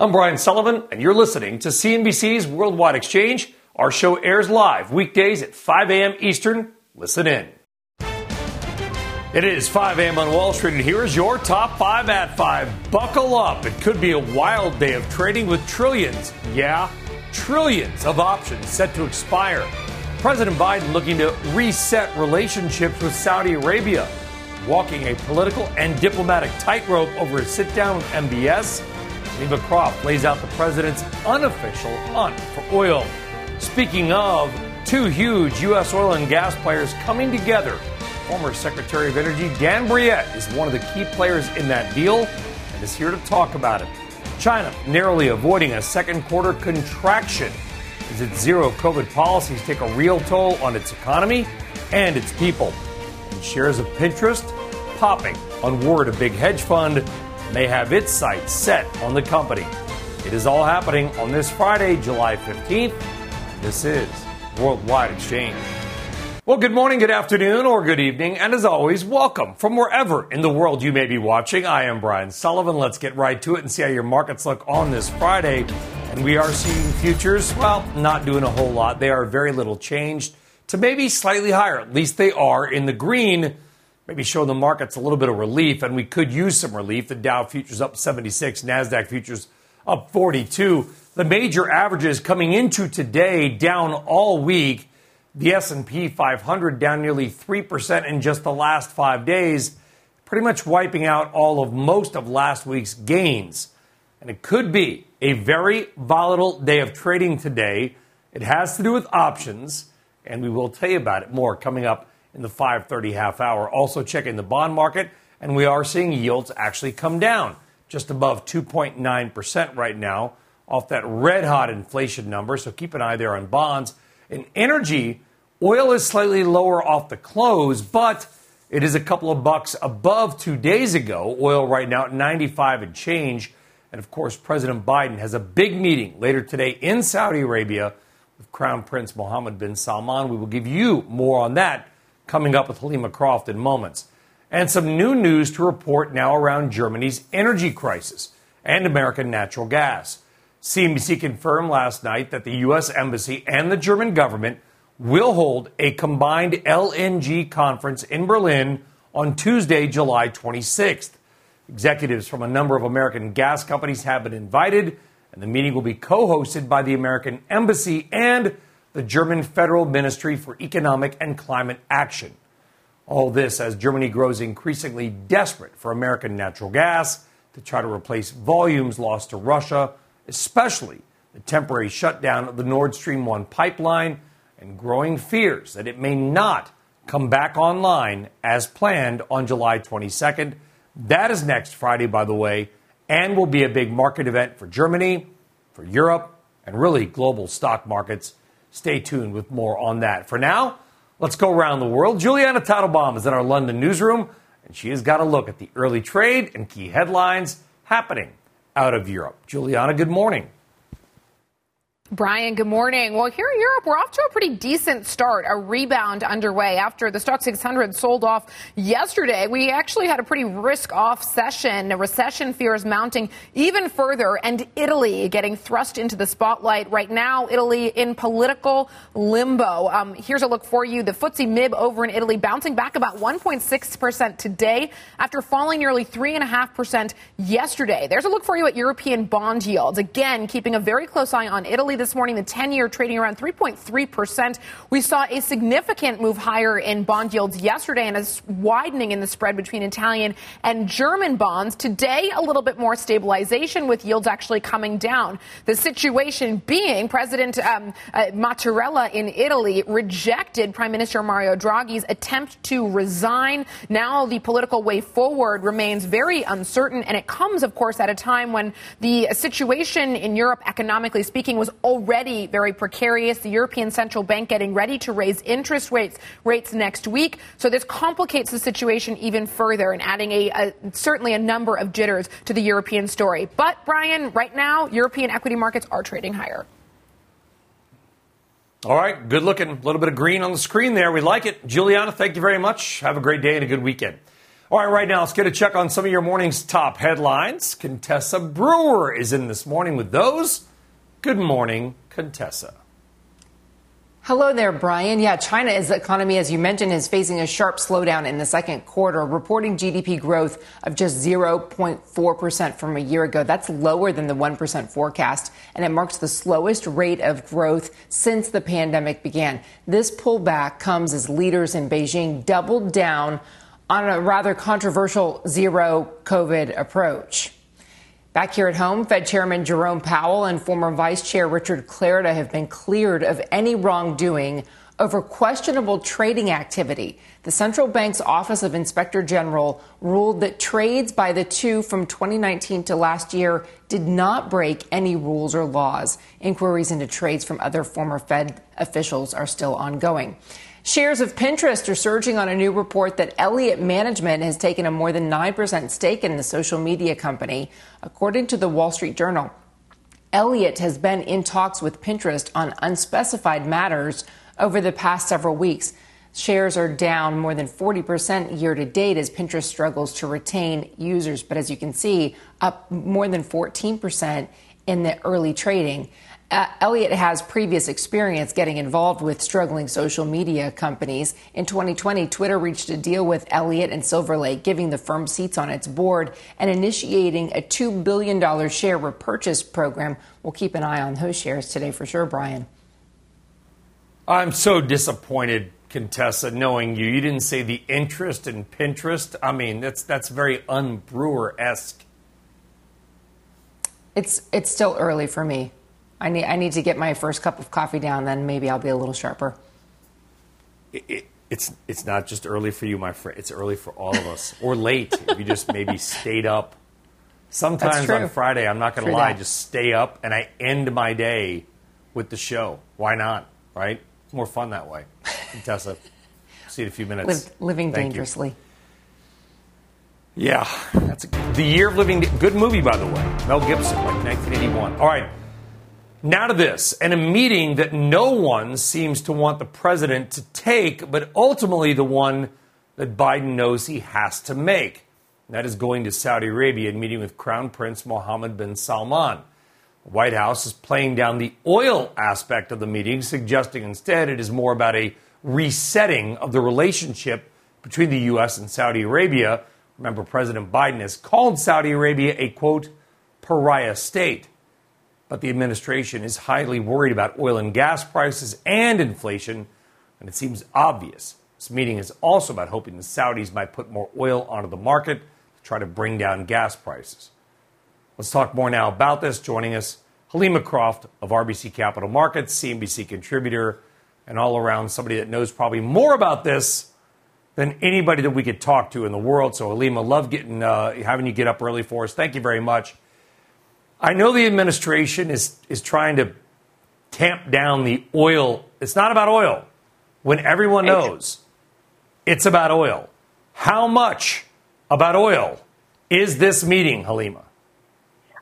I'm Brian Sullivan, and you're listening to CNBC's Worldwide Exchange. Our show airs live weekdays at 5 a.m. Eastern. Listen in. It is 5 a.m. on Wall Street, and here is your top five at five. Buckle up. It could be a wild day of trading with trillions, yeah, trillions of options set to expire. President Biden looking to reset relationships with Saudi Arabia, walking a political and diplomatic tightrope over a sit down with MBS Eva Croft lays out the president's unofficial hunt for oil. Speaking of two huge U.S. oil and gas players coming together, former Secretary of Energy Dan Brouillette is one of the key players in that deal and is here to talk about it. China narrowly avoiding a second quarter contraction as its zero COVID policies take a real toll on its economy and its people. And shares of Pinterest popping on word a big hedge fund may have its sights set on the company. It is all happening on this Friday, July 15th. This is Worldwide Exchange. Well, good morning, good afternoon, or good evening, and as always, welcome from wherever in the world you may be watching. I am Brian Sullivan. Let's get right to it and see how your markets look on this Friday. And we are seeing futures, well, not doing a whole lot. They are very little changed to maybe slightly higher. At least they are in the green maybe show the markets a little bit of relief, and we could use some relief. The Dow futures up 76, Nasdaq futures up 42. The major averages coming into today down all week. The S&P 500 down nearly 3% in just the last 5 days, pretty much wiping out all of most of last week's gains. And it could be a very volatile day of trading today. It has to do with options, and we will tell you about it more coming up in the 530 half hour. Also checking the bond market, and we are seeing yields actually come down just above 2.9% right now off that red hot inflation number. So keep an eye there on bonds. In energy, oil is slightly lower off the close, but it is a couple of bucks above two days ago. Oil right now at 95 and change. And of course, President Biden has a big meeting later today in Saudi Arabia with Crown Prince Mohammed bin Salman. We will give you more on that coming up with Helima Croft in moments. And some new news to report now around Germany's energy crisis and American natural gas. CNBC confirmed last night that the U.S. Embassy and the German government will hold a combined LNG conference in Berlin on Tuesday, July 26th. Executives from a number of American gas companies have been invited, and the meeting will be co hosted by the American Embassy and the German Federal Ministry for Economic and Climate Action. All this as Germany grows increasingly desperate for American natural gas to try to replace volumes lost to Russia, especially the temporary shutdown of the Nord Stream 1 pipeline and growing fears that it may not come back online as planned on July 22nd. That is next Friday, by the way, and will be a big market event for Germany, for Europe, and really global stock markets. Stay tuned with more on that. For now, let's go around the world. Julianna Tatelbaum is in our London newsroom, and she has got a look at the early trade and key headlines happening out of Europe. Julianna, good morning. Brian, good morning. Well, here in Europe, we're off to a pretty decent start, a rebound underway after the Stoxx 600 sold off yesterday. We actually had a pretty risk off session, recession fears mounting even further, and Italy getting thrust into the spotlight right now. Italy in political limbo. Um, here's a look for you. The FTSE MIB over in Italy bouncing back about 1.6% today after falling nearly 3.5% yesterday. There's a look for you at European bond yields. Again, keeping a very close eye on Italy this morning, the 10 year trading around 3.3%. We saw a significant move higher in bond yields yesterday and a widening in the spread between Italian and German bonds. Today, a little bit more stabilization with yields actually coming down. The situation being President um, uh, Mattarella in Italy rejected Prime Minister Mario Draghi's attempt to resign. Now the political way forward remains very uncertain, and it comes, of course, at a time when the situation in Europe, economically speaking, was already very precarious. The European Central Bank getting ready to raise interest rates rates next week. So this complicates the situation even further and adding a, a certainly a number of jitters to the European story. But Brian, right now, European equity markets are trading higher. All right, good looking. A little bit of green on the screen there. We like it. Julianna, thank you very much. Have a great day and a good weekend. All right, right now, let's get a check on some of your morning's top headlines. Contessa Brewer is in this morning with those. Good morning, Contessa. Hello there, Brian. Yeah, China's economy, as you mentioned, is facing a sharp slowdown in the second quarter, reporting GDP growth of just 0.4% from a year ago. That's lower than the 1% forecast, and it marks the slowest rate of growth since the pandemic began. This pullback comes as leaders in Beijing doubled down on a rather controversial zero COVID approach. Back here at home, Fed Chairman Jerome Powell and former Vice Chair Richard Clarida have been cleared of any wrongdoing over questionable trading activity. The central bank's Office of Inspector General ruled that trades by the two from 2019 to last year did not break any rules or laws. Inquiries into trades from other former Fed officials are still ongoing. Shares of Pinterest are surging on a new report that Elliott Management has taken a more than 9% stake in the social media company. According to the Wall Street Journal, Elliott has been in talks with Pinterest on unspecified matters over the past several weeks. Shares are down more than 40% year to date as Pinterest struggles to retain users, but as you can see, up more than 14% in the early trading. Uh, Elliott has previous experience getting involved with struggling social media companies. In 2020, Twitter reached a deal with Elliott and Silver Lake, giving the firm seats on its board and initiating a $2 billion share repurchase program. We'll keep an eye on those shares today for sure, Brian. I'm so disappointed, Contessa, knowing you. You didn't say the interest in Pinterest. I mean, that's, that's very unbrewer esque. It's, it's still early for me. I need I need to get my first cup of coffee down. Then maybe I'll be a little sharper. It, it, it's it's not just early for you, my friend. It's early for all of us, or late if you just maybe stayed up. Sometimes on Friday, I'm not going to lie, that. just stay up and I end my day with the show. Why not? Right? It's more fun that way. Tessa, see you in a few minutes. Live, living Thank dangerously. You. Yeah, that's a, the year of living. Good movie, by the way. Mel Gibson, like 1981. All right. Now to this, and a meeting that no one seems to want the president to take, but ultimately the one that Biden knows he has to make. And that is going to Saudi Arabia and meeting with Crown Prince Mohammed bin Salman. The White House is playing down the oil aspect of the meeting, suggesting instead it is more about a resetting of the relationship between the U.S. and Saudi Arabia. Remember, President Biden has called Saudi Arabia a quote, pariah state. But the administration is highly worried about oil and gas prices and inflation, and it seems obvious. This meeting is also about hoping the Saudis might put more oil onto the market to try to bring down gas prices. Let's talk more now about this. Joining us, Helima Croft of RBC Capital Markets, CNBC contributor, and all around somebody that knows probably more about this than anybody that we could talk to in the world. So, Helima, love getting uh, having you get up early for us. Thank you very much. I know the administration is, is trying to tamp down the oil. It's not about oil when everyone knows it's about oil. How much about oil is this meeting, Helima?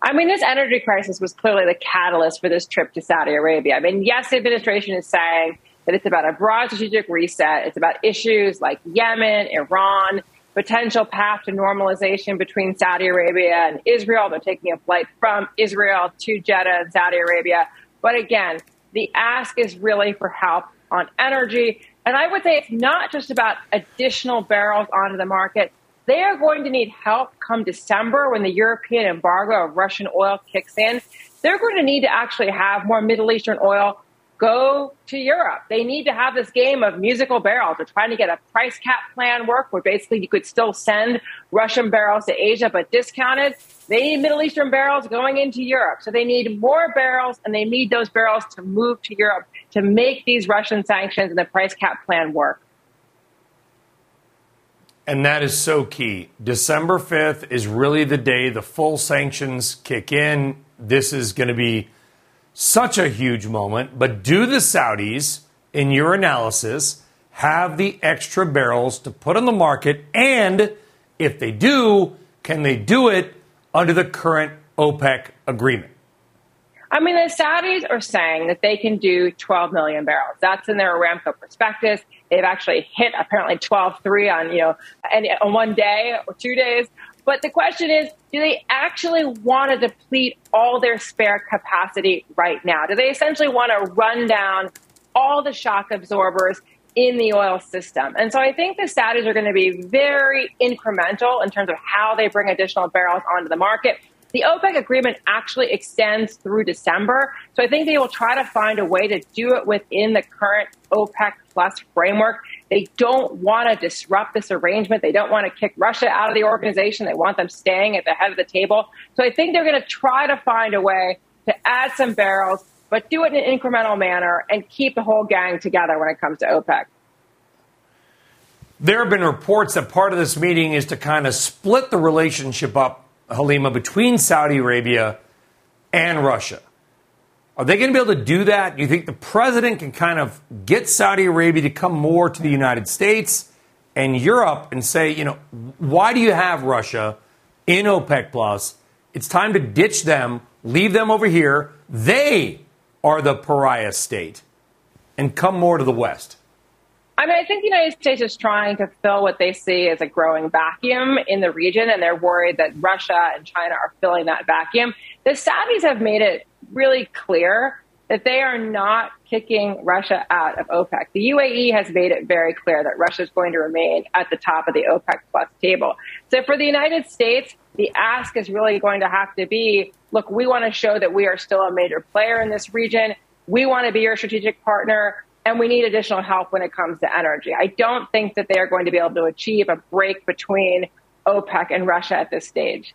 I mean, this energy crisis was clearly the catalyst for this trip to Saudi Arabia. I mean, yes, the administration is saying that it's about a broad strategic reset. It's about issues like Yemen, Iran, potential path to normalization between Saudi Arabia and Israel. They're taking a flight from Israel to Jeddah and Saudi Arabia. But again, the ask is really for help on energy. And I would say it's not just about additional barrels onto the market. They are going to need help come December when the European embargo of Russian oil kicks in they're going to need to actually have more Middle Eastern oil go to Europe. They need to have this game of musical barrels. They're trying to get a price cap plan work where basically you could still send Russian barrels to Asia but discounted. They need Middle Eastern barrels going into Europe. So they need more barrels and they need those barrels to move to Europe to make these Russian sanctions and the price cap plan work. And that is so key. December 5th is really the day the full sanctions kick in. This is going to be such a huge moment. But do the Saudis, in your analysis, have the extra barrels to put on the market? And if they do, can they do it under the current OPEC agreement? I mean, the Saudis are saying that they can do 12 million barrels. That's in their Aramco prospectus. They've actually hit apparently 12.3 on, you know, on one day or two days. But the question is, do they actually want to deplete all their spare capacity right now? Do they essentially want to run down all the shock absorbers in the oil system? And so I think the Saudis are going to be very incremental in terms of how they bring additional barrels onto the market. The OPEC agreement actually extends through December. So I think they will try to find a way to do it within the current OPEC plus framework. They don't want to disrupt this arrangement. They don't want to kick Russia out of the organization. They want them staying at the head of the table. So I think they're going to try to find a way to add some barrels, but do it in an incremental manner and keep the whole gang together when it comes to OPEC. There have been reports that part of this meeting is to kind of split the relationship up Helima, between Saudi Arabia and Russia. Are they going to be able to do that? Do you think the president can kind of get Saudi Arabia to come more to the United States and Europe and say, you know, why do you have Russia in OPEC Plus? It's time to ditch them, leave them over here. They are the pariah state and come more to the West. I mean, I think the United States is trying to fill what they see as a growing vacuum in the region, and they're worried that Russia and China are filling that vacuum. The Saudis have made it really clear that they are not kicking Russia out of OPEC. The UAE has made it very clear that Russia is going to remain at the top of the OPEC plus table. So for the United States, the ask is really going to have to be, look, we want to show that we are still a major player in this region. We want to be your strategic partner and we need additional help when it comes to energy. I don't think that they are going to be able to achieve a break between OPEC and Russia at this stage.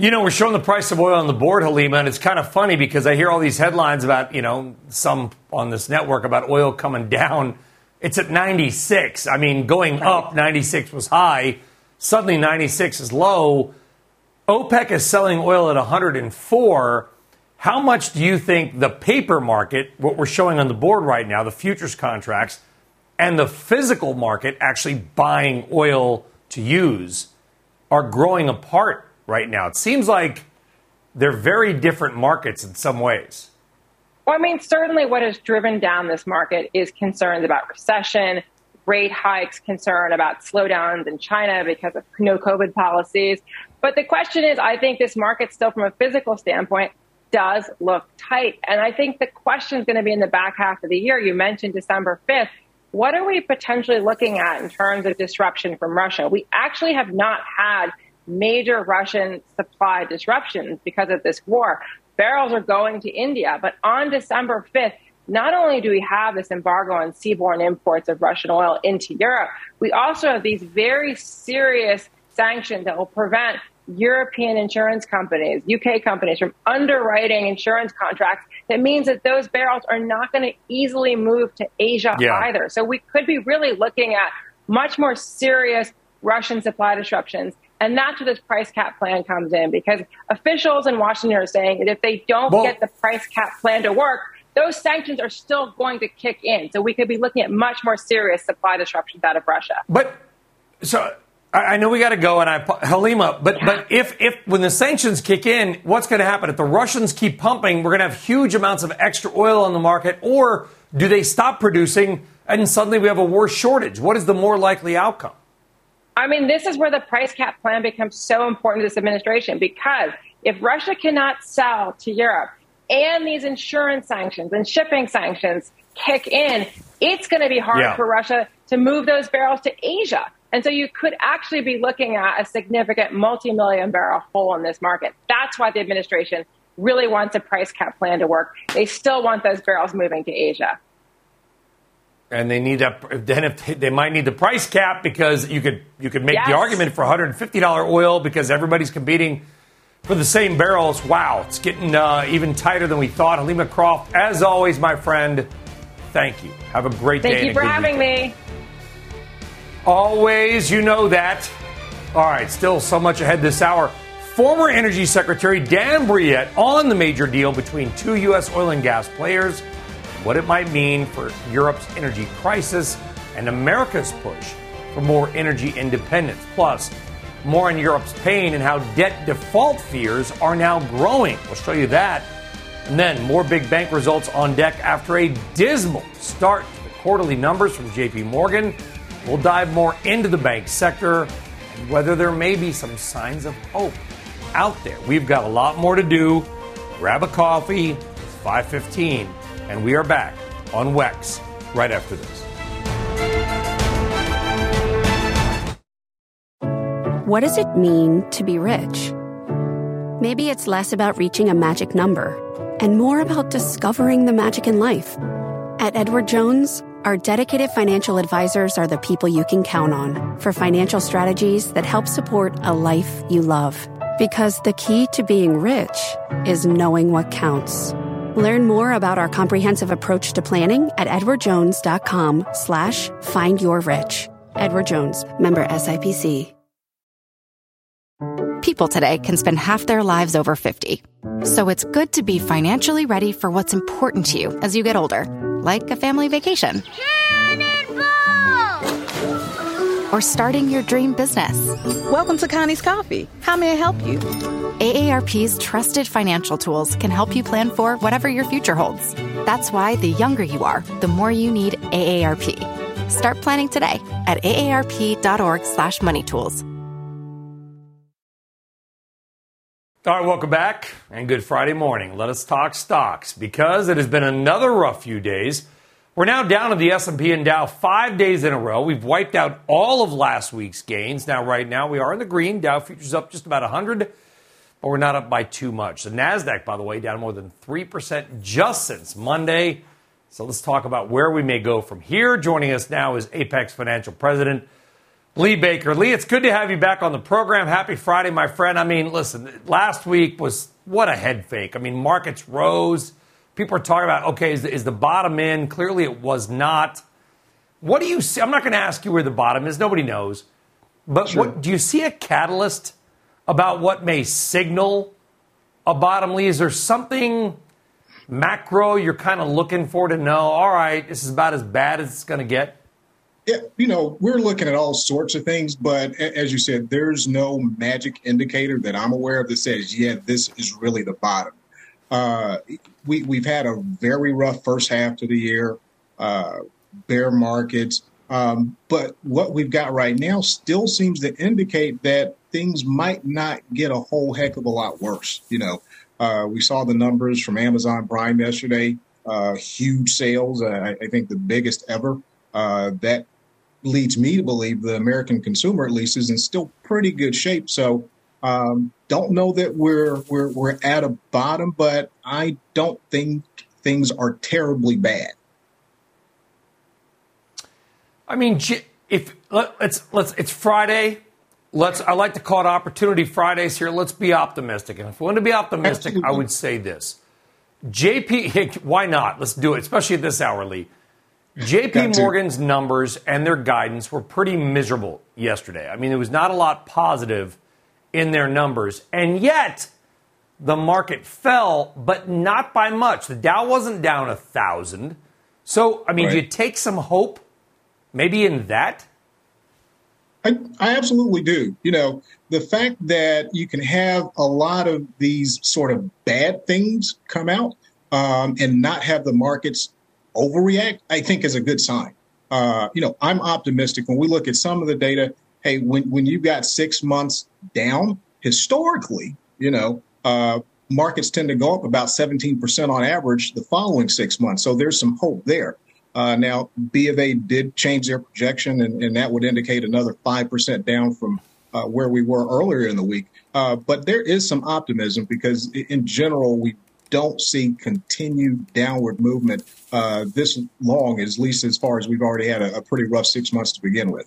You know, we're showing the price of oil on the board, Helima, and it's kind of funny because I hear all these headlines about, you know, some on this network about oil coming down. It's at 96. I mean, going up, 96 was high. Suddenly, 96 is low. OPEC is selling oil at 104. How much do you think the paper market, what we're showing on the board right now, the futures contracts, and the physical market actually buying oil to use are growing apart right now? It seems like they're very different markets in some ways. Well, I mean, certainly what has driven down this market is concerns about recession, rate hikes, concern about slowdowns in China because of no COVID policies. But the question is, I think this market still from a physical standpoint does look tight. And I think the question is going to be in the back half of the year. You mentioned December 5th. What are we potentially looking at in terms of disruption from Russia? We actually have not had major Russian supply disruptions because of this war. Barrels are going to India, but on December 5th, not only do we have this embargo on seaborne imports of Russian oil into Europe, we also have these very serious sanctions that will prevent European insurance companies, UK companies from underwriting insurance contracts, that means that those barrels are not going to easily move to Asia yeah. either. So we could be really looking at much more serious Russian supply disruptions. And that's where this price cap plan comes in because officials in Washington are saying that if they don't well, get the price cap plan to work, those sanctions are still going to kick in. So we could be looking at much more serious supply disruptions out of Russia. But so I know we got to go, and I Helima, but yeah. but if if when the sanctions kick in, what's going to happen? If the Russians keep pumping, we're going to have huge amounts of extra oil on the market, or do they stop producing and suddenly we have a worse shortage? What is the more likely outcome? I mean, this is where the price cap plan becomes so important to this administration because if Russia cannot sell to Europe and these insurance sanctions and shipping sanctions kick in, it's going to be hard yeah. for Russia to move those barrels to Asia. And so you could actually be looking at a significant multi million barrel hole in this market. That's why the administration really wants a price cap plan to work. They still want those barrels moving to Asia. And they need a then if they might need the price cap because you could you could make yes. the argument for $150 oil because everybody's competing for the same barrels. Wow, it's getting uh, even tighter than we thought. Helima Croft, as always, my friend, thank you. Have a great thank day. Thank you for having weekend. me. Always, you know that. All right, still so much ahead this hour. Former Energy Secretary Dan Brouillette on the major deal between two U.S. oil and gas players, what it might mean for Europe's energy crisis and America's push for more energy independence. Plus, more on Europe's pain and how debt default fears are now growing. We'll show you that. And then more big bank results on deck after a dismal start to the quarterly numbers from JP Morgan. We'll dive more into the bank sector and whether there may be some signs of hope out there. We've got a lot more to do. Grab a coffee. It's 515 and we are back on WEX right after this. What does it mean to be rich? Maybe it's less about reaching a magic number and more about discovering the magic in life. At Edward Jones, our dedicated financial advisors are the people you can count on for financial strategies that help support a life you love. Because the key to being rich is knowing what counts. Learn more about our comprehensive approach to planning at edwardjones.com slash find your rich. Edward Jones, member SIPC. People today can spend half their lives over 50. So it's good to be financially ready for what's important to you as you get older, like a family vacation. Or starting your dream business. Welcome to Connie's Coffee. How may I help you? AARP's trusted financial tools can help you plan for whatever your future holds. That's why the younger you are, the more you need AARP. Start planning today at aarp.org/moneytools. All right, welcome back and good Friday morning. Let us talk stocks because it has been another rough few days. We're now down to the S&P and Dow 5 days in a row. We've wiped out all of last week's gains. Now right now we are in the green. Dow futures up just about 100, but we're not up by too much. The Nasdaq by the way down more than 3% just since Monday. So let's talk about where we may go from here. Joining us now is Apex Financial President Lee Baker. Lee, it's good to have you back on the program. Happy Friday, my friend. I mean, listen, last week was what a head fake. I mean, markets rose. People are talking about, okay, is the, is the bottom in? Clearly it was not. What do you see? I'm not going to ask you where the bottom is. Nobody knows. But sure. what, do you see a catalyst about what may signal a bottom, Lee? Is there something macro you're kind of looking for to know, all right, this is about as bad as it's going to get? Yeah, you know, we're looking at all sorts of things, but as you said, there's no magic indicator that I'm aware of that says, yeah, this is really the bottom. Uh, we, we've had a very rough first half to the year, uh, bear markets. Um, but what we've got right now still seems to indicate that things might not get a whole heck of a lot worse. You know, uh, we saw the numbers from Amazon Prime yesterday, uh, huge sales, uh, I think the biggest ever. Uh, that leads me to believe the American consumer, at least, is in still pretty good shape. So, um, don't know that we're we're we're at a bottom, but I don't think things are terribly bad. I mean, if let's let's it's Friday. Let's I like to call it Opportunity Fridays here. Let's be optimistic, and if we want to be optimistic, Absolutely. I would say this: JP, why not? Let's do it, especially at this hour, Lee. JP Morgan's numbers and their guidance were pretty miserable yesterday. I mean, there was not a lot positive in their numbers. And yet, the market fell, but not by much. The Dow wasn't down a thousand. So, I mean, right. do you take some hope maybe in that? I, I absolutely do. You know, the fact that you can have a lot of these sort of bad things come out um, and not have the markets overreact, I think is a good sign. Uh, you know, I'm optimistic when we look at some of the data. Hey, when when you've got six months down, historically, you know, uh, markets tend to go up about 17% on average the following six months. So there's some hope there. Uh, now, B of A did change their projection, and, and that would indicate another 5% down from uh, where we were earlier in the week. Uh, but there is some optimism because, in general, we don't see continued downward movement uh, this long, at least as far as we've already had a, a pretty rough six months to begin with.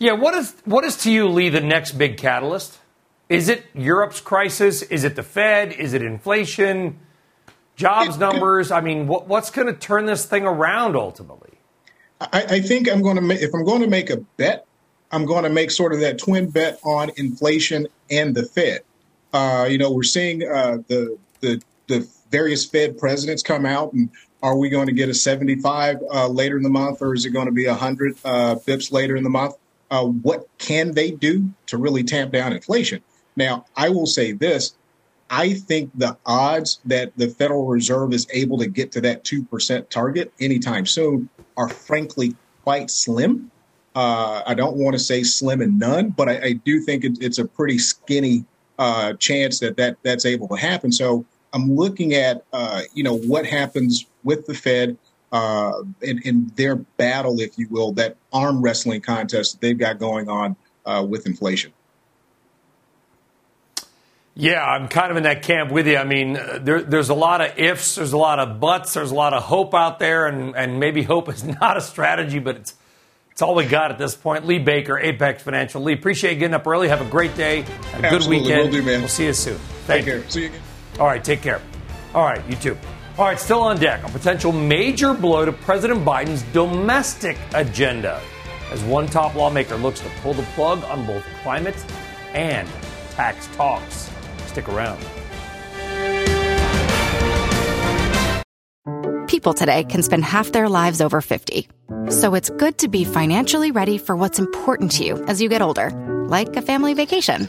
Yeah, what is what is to you, Lee, the next big catalyst? Is it Europe's crisis? Is it the Fed? Is it inflation? Jobs numbers? I mean, what, what's going to turn this thing around ultimately? I, I think I'm going to make, if I'm going to make a bet, I'm going to make sort of that twin bet on inflation and the Fed. Uh, you know, we're seeing uh, the the the various Fed presidents come out, and are we going to get a 75 uh, later in the month, or is it going to be 100 uh, bips later in the month? Uh, what can they do to really tamp down inflation? Now, I will say this: I think the odds that the Federal Reserve is able to get to that two percent target anytime soon are frankly quite slim. Uh, I don't want to say slim and none, but I, I do think it, it's a pretty skinny uh, chance that, that that's able to happen. So I'm looking at uh, you know what happens with the Fed uh, in, in, their battle, if you will, that arm wrestling contest that they've got going on uh, with inflation. Yeah, I'm kind of in that camp with you. I mean, uh, there, there's a lot of ifs, there's a lot of buts, there's a lot of hope out there, and, and maybe hope is not a strategy, but it's it's all we got at this point. Lee Baker, Apex Financial. Lee, appreciate you getting up early. Have a great day. Have a Absolutely. good weekend. Will do, man. We'll see you soon. Thank take you. Care. See you again. All right, take care. All right, you too. All right, still on deck, a potential major blow to President Biden's domestic agenda as one top lawmaker looks to pull the plug on both climate and tax talks. Stick around. People today can spend half their lives over 50. So it's good to be financially ready for what's important to you as you get older, like a family vacation.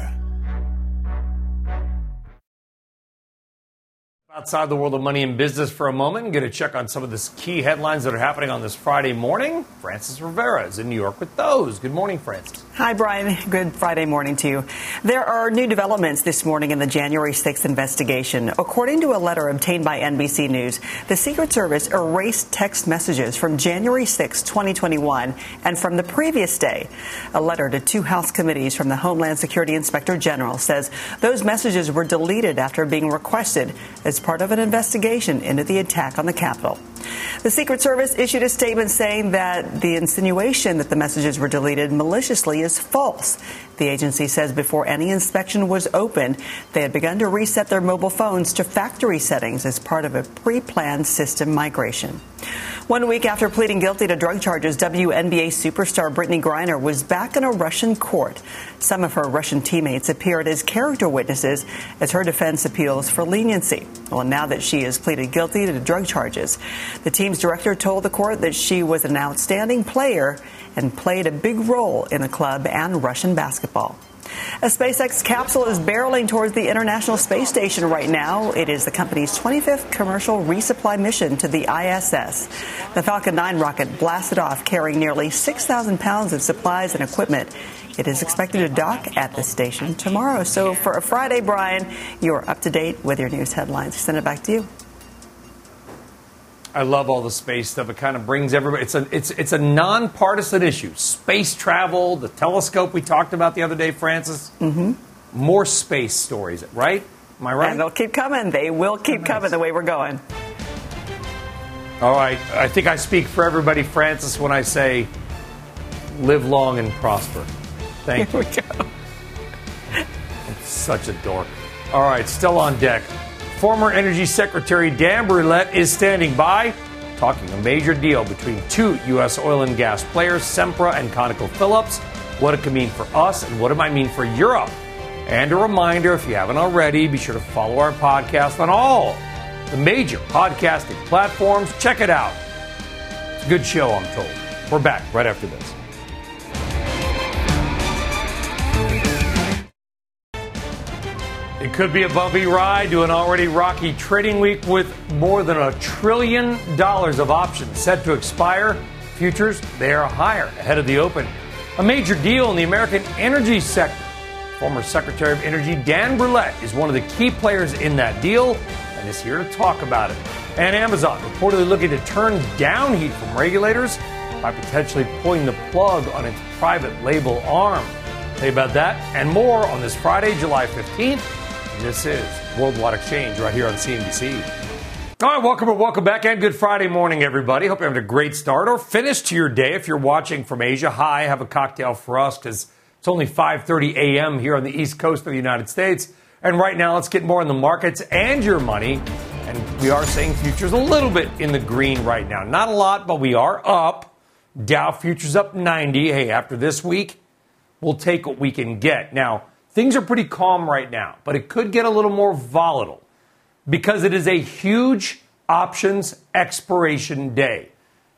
Outside the world of money and business for a moment, get a check on some of the key headlines that are happening on this Friday morning. Frances Rivera is in New York with those. Good morning, Frances. Hi, Brian. Good Friday morning to you. There are new developments this morning in the January 6th investigation. According to a letter obtained by NBC News, the Secret Service erased text messages from January 6, 2021, and from the previous day. A letter to two House committees from the Homeland Security Inspector General says those messages were deleted after being requested as part of an investigation into the attack on the Capitol. The Secret Service issued a statement saying that the insinuation that the messages were deleted maliciously is false. The agency says before any inspection was opened, they had begun to reset their mobile phones to factory settings as part of a pre planned system migration. One week after pleading guilty to drug charges, WNBA superstar Brittney Griner was back in a Russian court. Some of her Russian teammates appeared as character witnesses as her defense appeals for leniency. Well, now that she has pleaded guilty to drug charges, the team's director told the court that she was an outstanding player and played a big role in the club and Russian basketball. A SpaceX capsule is barreling towards the International Space Station right now. It is the company's 25th commercial resupply mission to the ISS. The Falcon 9 rocket blasted off carrying nearly 6,000 pounds of supplies and equipment. It is expected to dock at the station tomorrow. So for a Friday, Brian, you're up to date with your news headlines. Send it back to you. I love all the space stuff. It kind of brings everybody. It's a it's it's a nonpartisan issue. Space travel, the telescope we talked about the other day, Frances. Mm-hmm. More space stories, right? Am I right? And they'll keep coming. They will keep nice. coming the way we're going. All right. I think I speak for everybody, Frances, when I say live long and prosper. Thank Here you. we go. I'm such a dork. All right, still on deck. Former Energy Secretary Dan Brouillette is standing by, talking a major deal between two U.S. oil and gas players, Sempra and ConocoPhillips. What it could mean for us and what it might mean for Europe. And a reminder if you haven't already, be sure to follow our podcast on all the major podcasting platforms. Check it out. It's a good show, I'm told. We're back right after this. Could be a bumpy ride to an already rocky trading week with more than a trillion dollars of options set to expire. Futures, they are higher ahead of the open. A major deal in the American energy sector. Former Secretary of Energy Dan Brouillette is one of the key players in that deal and is here to talk about it. And Amazon reportedly looking to turn down heat from regulators by potentially pulling the plug on its private label arm. Tell you about that and more on this Friday, July 15th. This is Worldwide Exchange right here on CNBC. All right, welcome or welcome back and good Friday morning, everybody. Hope you're having a great start or finish to your day. If you're watching from Asia, hi, have a cocktail for us because it's only 5:30 a.m. here on the East Coast of the United States. And right now, let's get more in the markets and your money. And we are seeing futures a little bit in the green right now. Not a lot, but we are up. Dow futures up 90. Hey, after this week, we'll take what we can get. Now, Things are pretty calm right now, but it could get a little more volatile because it is a huge options expiration day.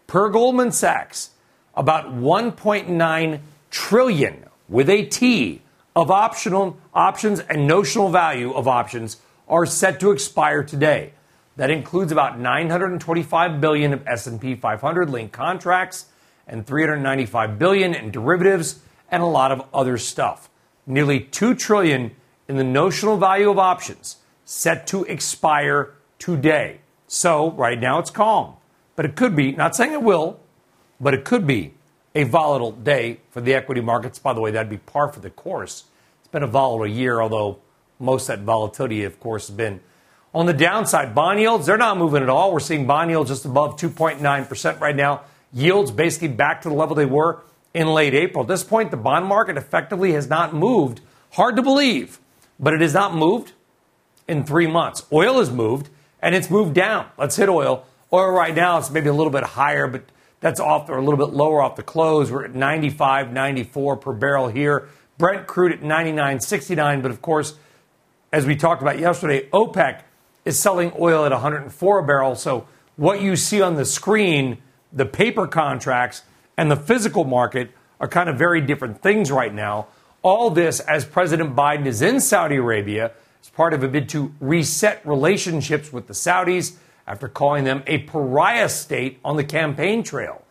Per Goldman Sachs, about 1.9 trillion with a T of optional options and notional value of options are set to expire today. That includes about 925 billion of S&P 500 linked contracts and 395 billion in derivatives and a lot of other stuff nearly 2 trillion in the notional value of options set to expire today. So, right now it's calm, but it could be, not saying it will, but it could be a volatile day for the equity markets. By the way, that'd be par for the course. It's been a volatile year, although most of that volatility, of course, has been on the downside. Bond yields, they're not moving at all. We're seeing bond yields just above 2.9% right now. Yields basically back to the level they were in late April. At this point, the bond market effectively has not moved. Hard to believe, but it has not moved in three months. Oil has moved, and it's moved down. Let's hit oil. Oil right now is maybe a little bit higher, but that's off or a little bit lower off the close. We're at 95, 94 per barrel here. Brent crude at 99.69, but of course, as we talked about yesterday, OPEC is selling oil at 104 a barrel. So what you see on the screen, the paper contracts and the physical market are kind of very different things right now. All this as President Biden is in Saudi Arabia as part of a bid to reset relationships with the Saudis after calling them a pariah state on the campaign trail.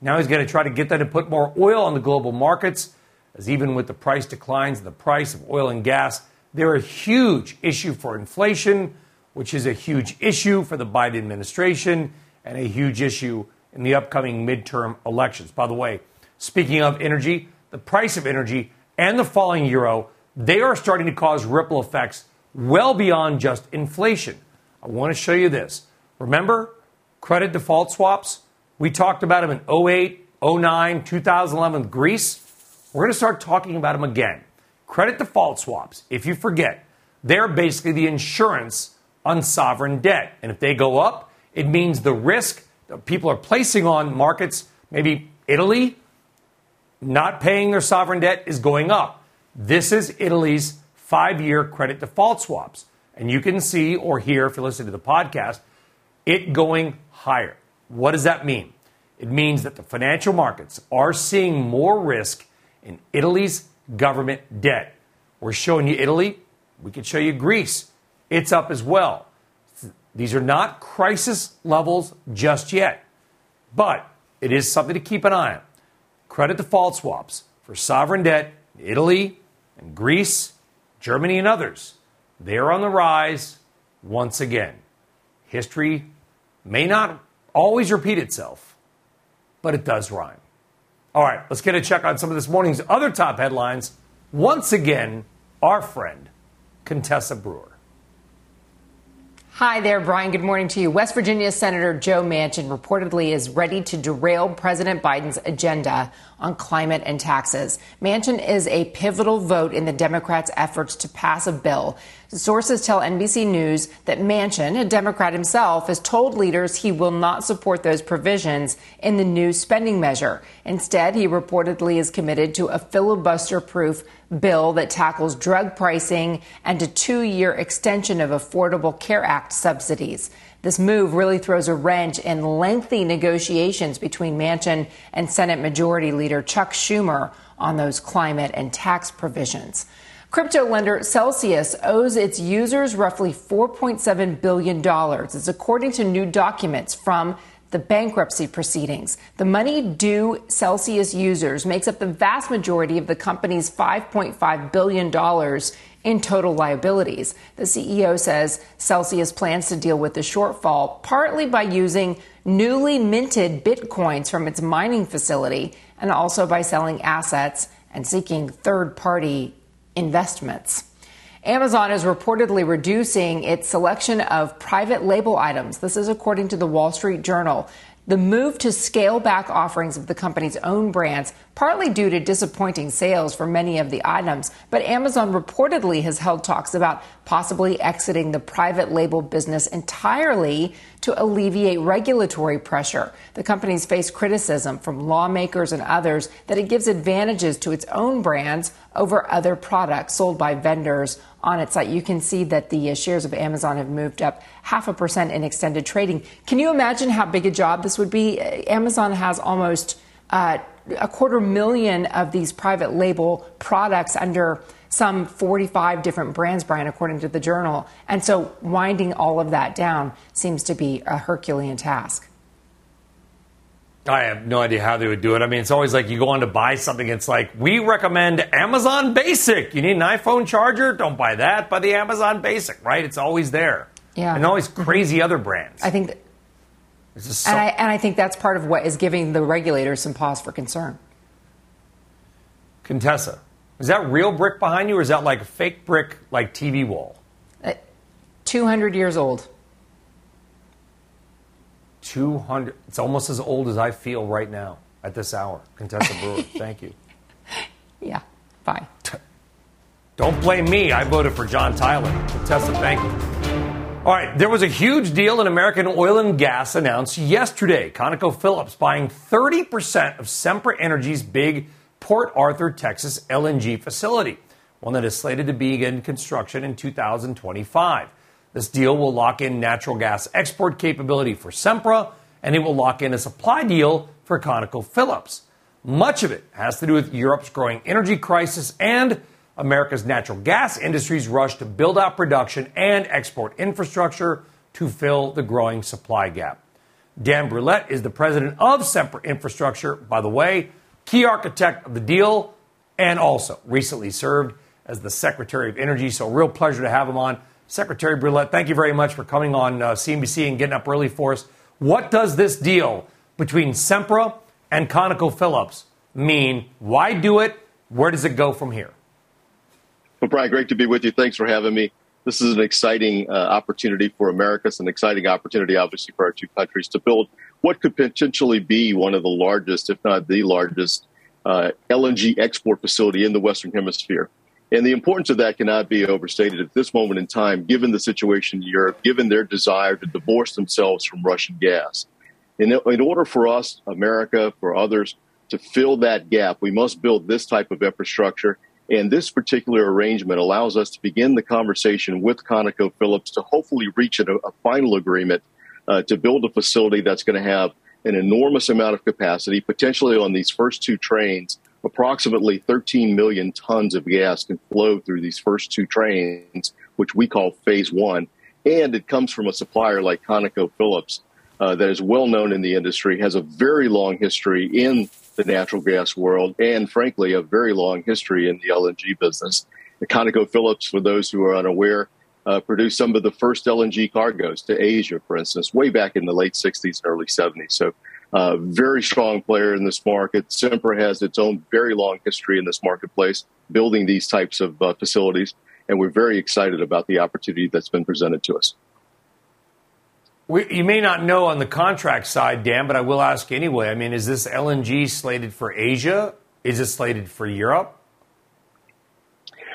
Now he's going to try to get them to put more oil on the global markets, as even with the price declines in the price of oil and gas, they're a huge issue for inflation, which is a huge issue for the Biden administration and a huge issue in the upcoming midterm elections. By the way, speaking of energy, the price of energy and the falling euro, they are starting to cause ripple effects well beyond just inflation. I want to show you this. Remember credit default swaps? We talked about them in 08, 09, 2011 with Greece. We're going to start talking about them again. Credit default swaps, if you forget, they're basically the insurance on sovereign debt. And if they go up, it means the risk people are placing on markets, maybe Italy, not paying their sovereign debt is going up. This is Italy's five year credit default swaps. And you can see or hear, if you listen to the podcast, it going higher. What does that mean? It means that the financial markets are seeing more risk in Italy's government debt. We're showing you Italy, we could show you Greece. It's up as well. These are not crisis levels just yet, but it is something to keep an eye on. Credit default swaps for sovereign debt, in Italy and Greece, Germany, and others, they are on the rise once again. History may not always repeat itself, but it does rhyme. All right, let's get a check on some of this morning's other top headlines. Once again, our friend, Contessa Brewer. Hi there, Brian. Good morning to you. West Virginia Senator Joe Manchin reportedly is ready to derail President Biden's agenda on climate and taxes. Manchin is a pivotal vote in the Democrats' efforts to pass a bill. Sources tell NBC News that Manchin, a Democrat himself, has told leaders he will not support those provisions in the new spending measure. Instead, he reportedly is committed to a filibuster proof bill that tackles drug pricing and a two year extension of Affordable Care Act subsidies. This move really throws a wrench in lengthy negotiations between Manchin and Senate Majority Leader Chuck Schumer on those climate and tax provisions. Crypto lender Celsius owes its users roughly $4.7 billion. It's according to new documents from the bankruptcy proceedings. The money due Celsius users makes up the vast majority of the company's $5.5 billion in total liabilities. The CEO says Celsius plans to deal with the shortfall partly by using newly minted bitcoins from its mining facility and also by selling assets and seeking third party investments. Amazon is reportedly reducing its selection of private label items. This is according to the Wall Street Journal. The move to scale back offerings of the company's own brands, partly due to disappointing sales for many of the items, but Amazon reportedly has held talks about possibly exiting the private label business entirely to alleviate regulatory pressure. The company's faced criticism from lawmakers and others that it gives advantages to its own brands over other products sold by vendors on its site. You can see that the uh, shares of Amazon have moved up half a percent in extended trading. Can you imagine how big a job this would be? Uh, Amazon has almost uh, a quarter million of these private label products under some 45 different brands, Brian, according to the journal. And so winding all of that down seems to be a Herculean task. I have no idea how they would do it. I mean, it's always like you go on to buy something, it's like, we recommend Amazon Basic. You need an iPhone charger? Don't buy that. Buy the Amazon Basic, right? It's always there. Yeah. And always mm-hmm. crazy other brands. I think, so- and, I, and I think that's part of what is giving the regulators some pause for concern. Contessa, is that real brick behind you, or is that like a fake brick, like TV wall? Uh, 200 years old. 200. It's almost as old as I feel right now at this hour. Contessa Brewer, thank you. Yeah, bye. Don't blame me. I voted for John Tyler. Contessa, thank you. All right, there was a huge deal in American oil and gas announced yesterday. ConocoPhillips buying 30% of Sempra Energy's big Port Arthur, Texas LNG facility, one that is slated to begin construction in 2025. This deal will lock in natural gas export capability for Sempra, and it will lock in a supply deal for ConocoPhillips. Much of it has to do with Europe's growing energy crisis and America's natural gas industry's rush to build out production and export infrastructure to fill the growing supply gap. Dan Brouillette is the president of Sempra Infrastructure, by the way, key architect of the deal, and also recently served as the Secretary of Energy. So, real pleasure to have him on. Secretary Brouillette, thank you very much for coming on uh, CNBC and getting up early for us. What does this deal between Sempra and ConocoPhillips mean? Why do it? Where does it go from here? Well, Brian, great to be with you. Thanks for having me. This is an exciting uh, opportunity for America. It's an exciting opportunity, obviously, for our two countries to build what could potentially be one of the largest, if not the largest, uh, LNG export facility in the Western Hemisphere. And the importance of that cannot be overstated at this moment in time, given the situation in Europe, given their desire to divorce themselves from Russian gas. In, in order for us, America, for others, to fill that gap, we must build this type of infrastructure. And this particular arrangement allows us to begin the conversation with ConocoPhillips to hopefully reach a, a final agreement uh, to build a facility that's going to have an enormous amount of capacity, potentially on these first two trains, approximately 13 million tons of gas can flow through these first two trains, which we call phase one. And it comes from a supplier like ConocoPhillips uh, that is well known in the industry, has a very long history in the natural gas world, and frankly, a very long history in the LNG business. The ConocoPhillips, for those who are unaware, uh, produced some of the first LNG cargoes to Asia, for instance, way back in the late 60s and early 70s. So uh, very strong player in this market. Sempra has its own very long history in this marketplace, building these types of uh, facilities, and we're very excited about the opportunity that's been presented to us. We, you may not know on the contract side, Dan, but I will ask anyway. I mean, is this LNG slated for Asia? Is it slated for Europe?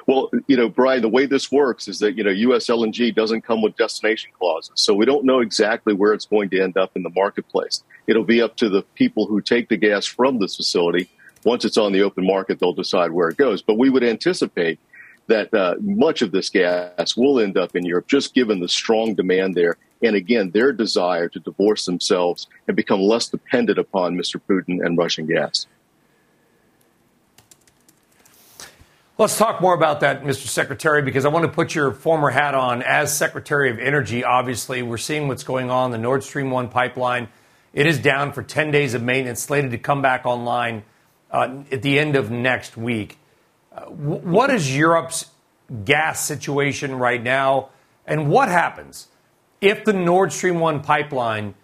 Well, you know, Brian, the way this works is that, you know, US LNG doesn't come with destination clauses. So we don't know exactly where it's going to end up in the marketplace. It'll be up to the people who take the gas from this facility once it's on the open market, they'll decide where it goes. But we would anticipate that uh, much of this gas will end up in Europe, just given the strong demand there. And again, their desire to divorce themselves and become less dependent upon Mr. Putin and Russian gas. Let's talk more about that, Mr. Secretary, because I want to put your former hat on as Secretary of Energy. Obviously, we're seeing what's going on. The Nord Stream 1 pipeline, it is down for 10 days of maintenance, slated to come back online uh, at the end of next week. Uh, what is Europe's gas situation right now? And what happens if the Nord Stream 1 pipeline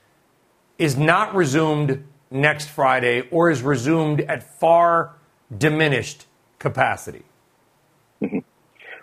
is not resumed next Friday or is resumed at far diminished capacity? Mm-hmm.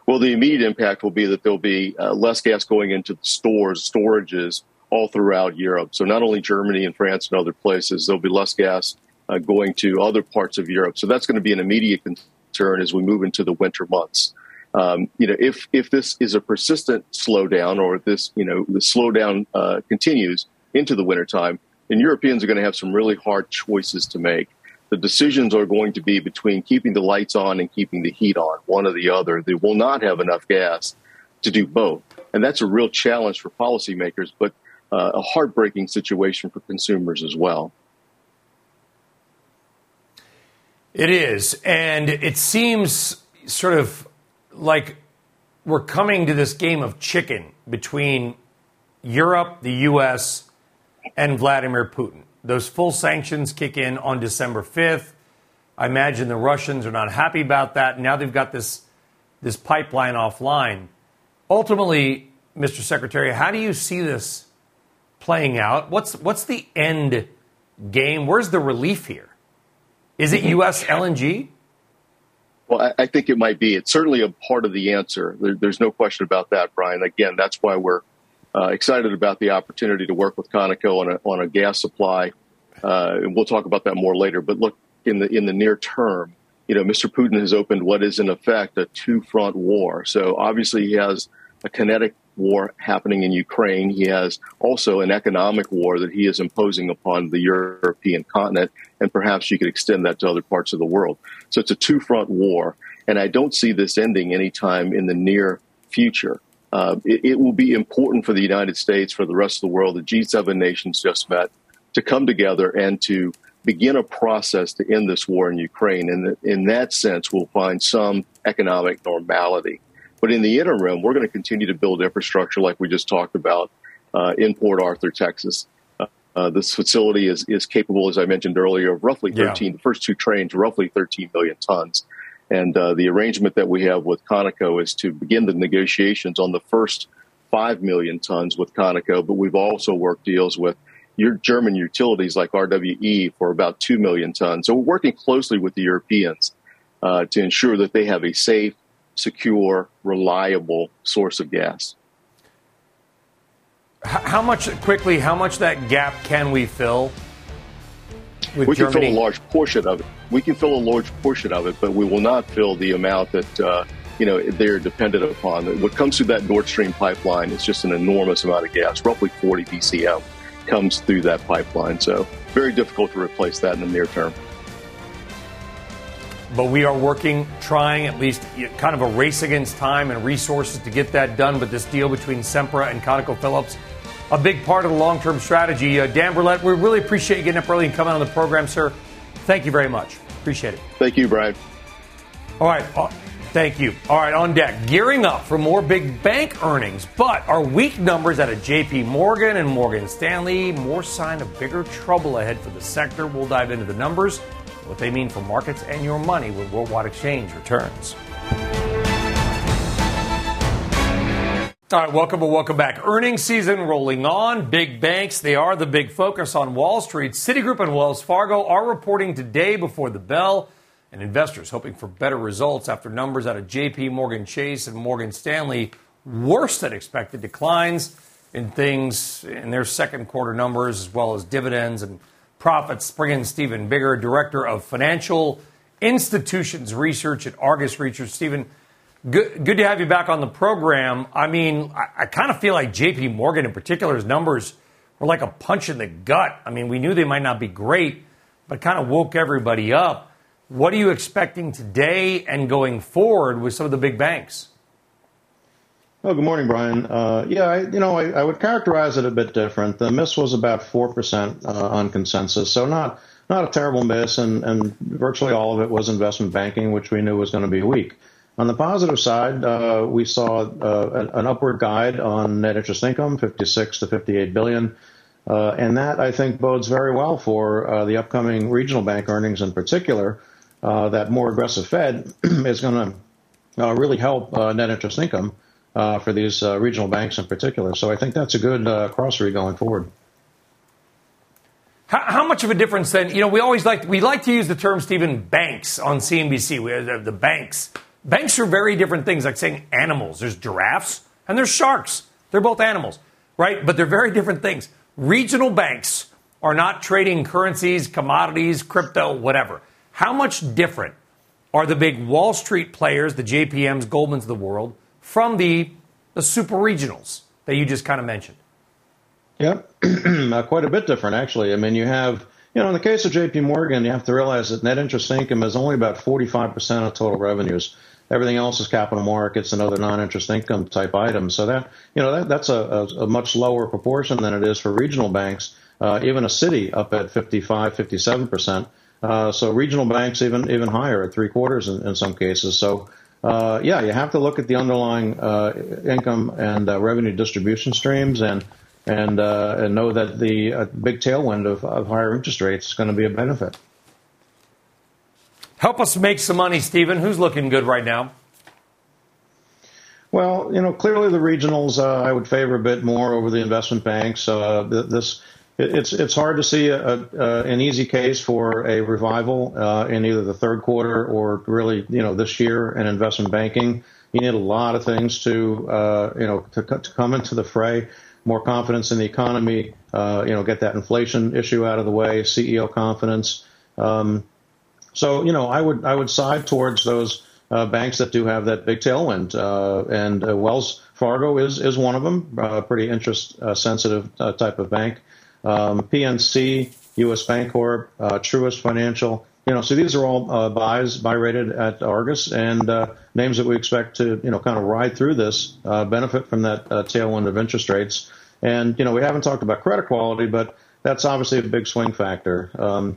Well, the immediate impact will be that there'll be uh, less gas going into the stores, storages all throughout Europe. So not only Germany and France and other places, there'll be less gas uh, going to other parts of Europe. So that's going to be an immediate concern as we move into the winter months. Um, you know, if if this is a persistent slowdown or this you know the slowdown uh, continues into the wintertime, then Europeans are going to have some really hard choices to make the decisions are going to be between keeping the lights on and keeping the heat on, one or the other. They will not have enough gas to do both. And that's a real challenge for policymakers, but uh, a heartbreaking situation for consumers as well. It is. And it seems sort of like we're coming to this game of chicken between Europe, the U.S., and Vladimir Putin. Those full sanctions kick in on December 5th. I imagine the Russians are not happy about that. Now they've got this, this pipeline offline. Ultimately, Mr. Secretary, how do you see this playing out? What's, what's the end game? Where's the relief here? Is it mm-hmm. U.S. LNG? Well, I, think it might be. It's certainly a part of the answer. There, there's no question about that, Brian. Again, that's why we're uh, excited about the opportunity to work with Conoco on a, on a gas supply. Uh, and we'll talk about that more later. But look, in the in the near term, you know, Mr. Putin has opened what is in effect a two front war. So obviously he has a kinetic war happening in Ukraine. He has also an economic war that he is imposing upon the European continent, and perhaps you could extend that to other parts of the world. So it's a two front war, and I don't see this ending anytime in the near future. Uh, it, it, will be important for the United States, for the rest of the world, the G7 nations just met, to come together and to begin a process to end this war in Ukraine. And in that sense, we'll find some economic normality. But in the interim, we're going to continue to build infrastructure like we just talked about uh, in Port Arthur, Texas. Uh, uh this facility is, is capable, as I mentioned earlier, of roughly 13, yeah. the first two trains, roughly 13 million tons. And uh, the arrangement that we have with Conoco is to begin the negotiations on the first 5 million tons with Conoco, but we've also worked deals with your German utilities like RWE for about 2 million tons. So we're working closely with the Europeans uh, to ensure that they have a safe, secure, reliable source of gas. How much, quickly, how much that gap can we fill? we Germany? can fill a large portion of it. We can fill a large portion of it, but we will not fill the amount that uh, you know they're dependent upon. What comes through that Nord Stream pipeline is just an enormous amount of gas, roughly 40 BCM comes through that pipeline. So very difficult to replace that in the near term. But we are working, trying at least kind of a race against time and resources to get that done. But this deal between Sempra and ConocoPhillips a big part of the long term strategy. Uh, Dan Brouillette, we really appreciate you getting up early and coming on the program, sir. Thank you very much. Appreciate it. Thank you, Brian. All right. Uh, thank you. All right, on deck, gearing up for more big bank earnings. But are weak numbers out of JP Morgan and Morgan Stanley more sign of bigger trouble ahead for the sector? We'll dive into the numbers, what they mean for markets and your money when Worldwide Exchange returns. All right, welcome and welcome back. Earnings season rolling on. Big banks, they are the big focus on Wall Street. Citigroup and Wells Fargo are reporting today before the bell, and investors hoping for better results after numbers out of JP Morgan Chase and Morgan Stanley worse than expected declines in things in their second quarter numbers as well as dividends and profits. Bring in Stephen Biggar, Director of Financial Institutions Research at Argus Research. Stephen, Good, good to have you back on the program. I mean, I, I kind of feel like JP Morgan in particular's numbers were like a punch in the gut. I mean, we knew they might not be great, but kind of woke everybody up. What are you expecting today and going forward with some of the big banks? Oh, good morning, Brian. Uh, yeah, I, you know, I, I, would characterize it a bit different. The miss was about four percent uh, on consensus, so not not a terrible miss, and, and virtually all of it was investment banking, which we knew was going to be weak. On the positive side, uh, we saw uh, an, upward guide on net interest income, 56 to 58 billion, uh, and that I think bodes very well for uh, the upcoming regional bank earnings in particular. that more aggressive Fed is going to really help net interest income uh, for these uh, regional banks in particular. So I think that's a good uh, cross read going forward. How, how, much of a difference then? You know, we always like we like to use the term Stephen banks on CNBC. We have the banks. Banks are very different things, like saying animals. There's giraffes and there's sharks. They're both animals, right? But they're very different things. Regional banks are not trading currencies, commodities, crypto, whatever. How much different are the big Wall Street players, the JPMs, Goldmans of the world, from the, the super regionals that you just kind of mentioned? Yep, uh, quite a bit different, actually. I mean, you have, you know, in the case of JP Morgan, you have to realize that net interest income is only about 45% of total revenues. Everything else is capital markets and other non-interest income type items. So that, you know, that, that's a, a, a much lower proportion than it is for regional banks. Uh, even a Citi up at 55, 57%. Uh, so regional banks even even higher at three quarters in, in some cases. So uh, yeah, you have to look at the underlying uh, income and uh, revenue distribution streams and and uh, and know that the uh, big tailwind of, of higher interest rates is going to be a benefit. Help us make some money, Stephen. Who's looking good right now? Well, you know, clearly the regionals uh, I would favor a bit more over the investment banks. this it's it's hard to see a, a, an easy case for a revival uh, in either the third quarter or really you know this year in investment banking. You need a lot of things to uh, you know to, to, come into the fray. More confidence in the economy, uh, you know, get that inflation issue out of the way. CEO confidence. Um, so you know, I would I would side towards those uh, banks that do have that big tailwind, uh, and uh, Wells Fargo is is one of them. pretty interest sensitive type of bank um, PNC, U.S. Bancorp, uh, Truist Financial. You know, so these are all uh, buys, buy rated at Argus, and uh, names that we expect to, you know, kind of ride through this, uh, benefit from that uh, tailwind of interest rates. And you know, we haven't talked about credit quality, but that's obviously a big swing factor. Um,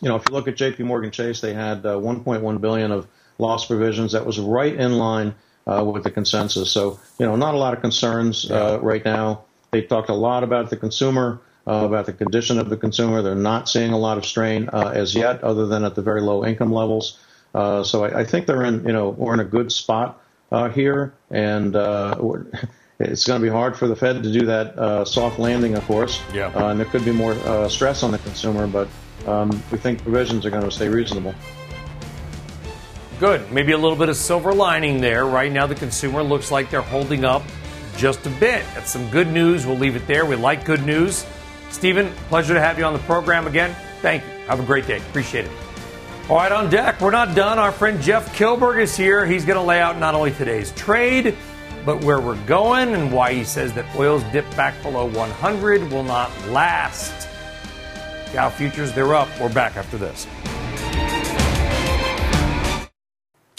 you know, if you look at J.P. Morgan Chase, they had uh, 1.1 billion of loss provisions. That was right in line uh, with the consensus. So, you know, not a lot of concerns uh, right now. They talked a lot about the consumer uh, about the condition of the consumer. They're not seeing a lot of strain uh, as yet, other than at the very low income levels. Uh, so I, I, think they're in, you know, we're in a good spot uh, here, and uh, it's going to be hard for the Fed to do that uh, soft landing, of course. Yeah. and there could be more stress on the consumer, but um, we think provisions are going to stay reasonable. Good. Maybe a little bit of silver lining there. Right now, the consumer looks like they're holding up just a bit. That's some good news. We'll leave it there. We like good news. Stephen, pleasure to have you on the program again. Thank you. Have a great day. Appreciate it. All right, on deck, we're not done. Our friend Jeff Kilburg is here. He's going to lay out not only today's trade, but where we're going and why he says that oil's dip back below 100 will not last. Dow futures, they're up. We're back after this.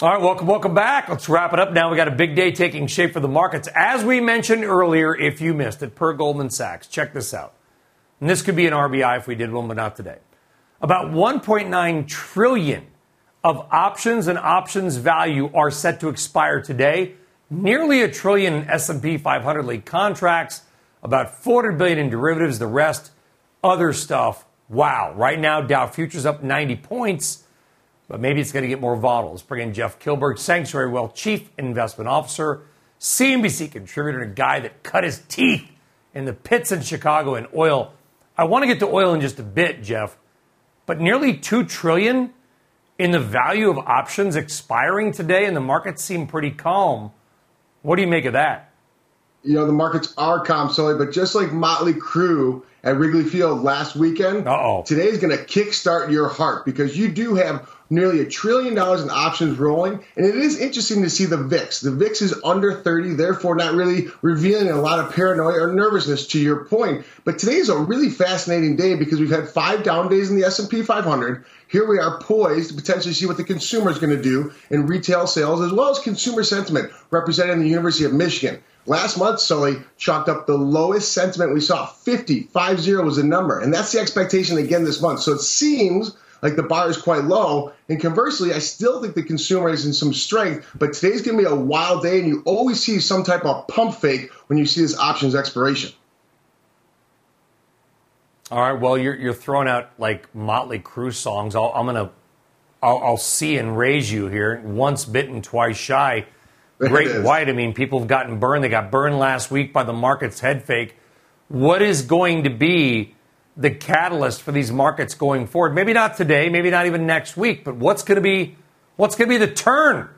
All right, welcome, welcome back. Let's wrap it up now. We got a big day taking shape for the markets. As we mentioned earlier, if you missed it, per Goldman Sachs, check this out. And this could be an RBI if we did one, but not today. About 1.9 trillion of options and options value are set to expire today. Nearly a trillion in S&P 500 league contracts, about 400 billion in derivatives, the rest other stuff. Wow. Right now Dow futures up 90 points, but maybe it's going to get more volatile. Let's bring in Jeff Kilburg, Sanctuary Wealth Chief Investment Officer, CNBC contributor, and a guy that cut his teeth in the pits in Chicago in oil I want to get to oil in just a bit, Jeff, but nearly 2 trillion in the value of options expiring today and the markets seem pretty calm. What do you make of that? You know, the markets are calm, Sully, but just like Motley Crue at Wrigley Field last weekend, Uh-oh. today is going to kickstart your heart because you do have nearly a trillion dollars in options rolling. And it is interesting to see the VIX. The VIX is under 30, therefore not really revealing a lot of paranoia or nervousness to your point. But today is a really fascinating day because we've had five down days in the S&P 500. Here we are poised to potentially see what the consumer is going to do in retail sales as well as consumer sentiment represented in the University of Michigan. Last month, Sully chalked up the lowest sentiment we saw. 50, 50 was the number. And that's the expectation again this month. So it seems like the bar is quite low. And conversely, I still think the consumer is in some strength, but today's going to be a wild day, and you always see some type of pump fake when you see this options expiration. All right. Well, you're you're throwing out like Motley Crue songs. i am gonna, I'll, I'll, see and raise you here. Once bitten, twice shy. Great white. I mean, people have gotten burned. They got burned last week by the market's head fake. What is going to be the catalyst for these markets going forward? Maybe not today, maybe not even next week, but what's going to be what's going to be the turn,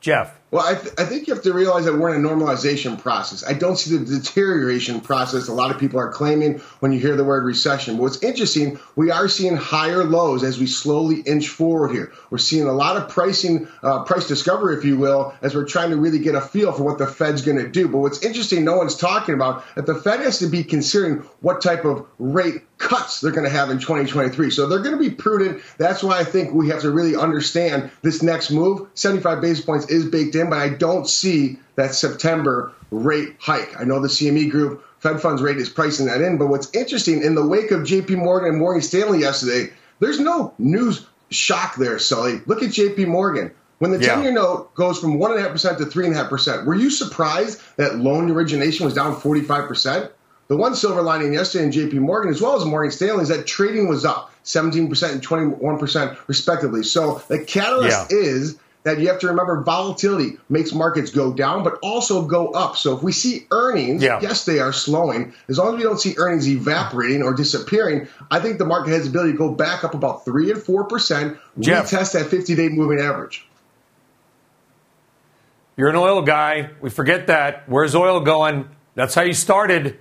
Jeff? Well, I, th- I, think you have to realize that we're in a normalization process. I don't see the deterioration process a lot of people are claiming when you hear the word recession. But what's interesting, we are seeing higher lows as we slowly inch forward here. We're seeing a lot of pricing, uh, price discovery, if you will, as we're trying to really get a feel for what the Fed's going to do. But what's interesting, no one's talking about that the Fed has to be considering what type of rate cuts they're going to have in 2023. So they're going to be prudent. That's why I think we have to really understand this next move. 75 basis points is baked in, but I don't see that September rate hike. I know the CME group Fed funds rate is pricing that in, but what's interesting in the wake of JP Morgan and Morgan Stanley yesterday, there's no news shock there, Sully. Look at JP Morgan. When the 10 year note goes from 1.5% to 3.5%, were you surprised that loan origination was down 45%? The one silver lining yesterday in JP Morgan, as well as Morgan Stanley, is that trading was up 17% and 21% respectively. So the catalyst yeah. is that you have to remember volatility makes markets go down, but also go up. So if we see earnings, yeah. yes, they are slowing. As long as we don't see earnings evaporating or disappearing, I think the market has the ability to go back up about three and four percent, retest that 50 day moving average. You're an oil guy. We forget that. Where's oil going? That's how you started.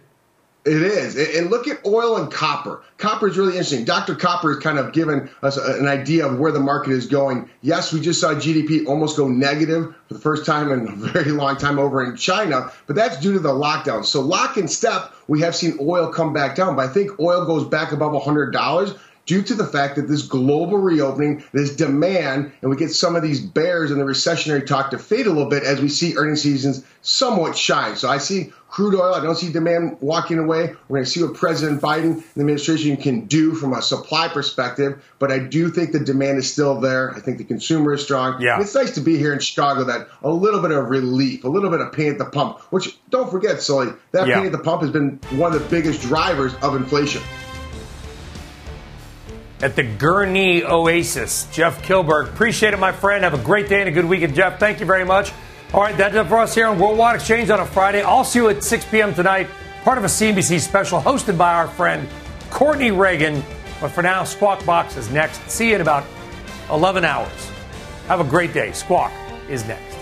It is. And look at oil and copper. Copper is really interesting. Dr. Copper has kind of given us an idea of where the market is going. Yes, we just saw GDP almost go negative for the first time in a very long time over in China, but that's due to the lockdown. So, lock and step, we have seen oil come back down. But I think oil goes back above $100 due to the fact that this global reopening, this demand, and we get some of these bears in the recessionary talk to fade a little bit as we see earnings seasons somewhat shine. So I see crude oil. I don't see demand walking away. We're going to see what President Biden and the administration can do from a supply perspective. But I do think the demand is still there. I think the consumer is strong. Yeah. And it's nice to be here in Chicago that a little bit of relief, a little bit of pain at the pump, which don't forget, Sully, that yeah. pain at the pump has been one of the biggest drivers of inflation at the Gurnee Oasis. Jeff Kilburg, Appreciate it, my friend. Have a great day and a good weekend, Jeff. Thank you very much. All right, that's it for us here on Worldwide Exchange on a Friday. I'll see you at 6 p.m. tonight, part of a CNBC special hosted by our friend Courtney Reagan. But for now, Squawk Box is next. See you in about 11 hours. Have a great day. Squawk is next.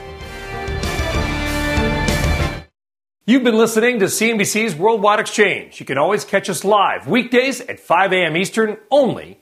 You've been listening to CNBC's Worldwide Exchange. You can always catch us live weekdays at 5 a.m. Eastern only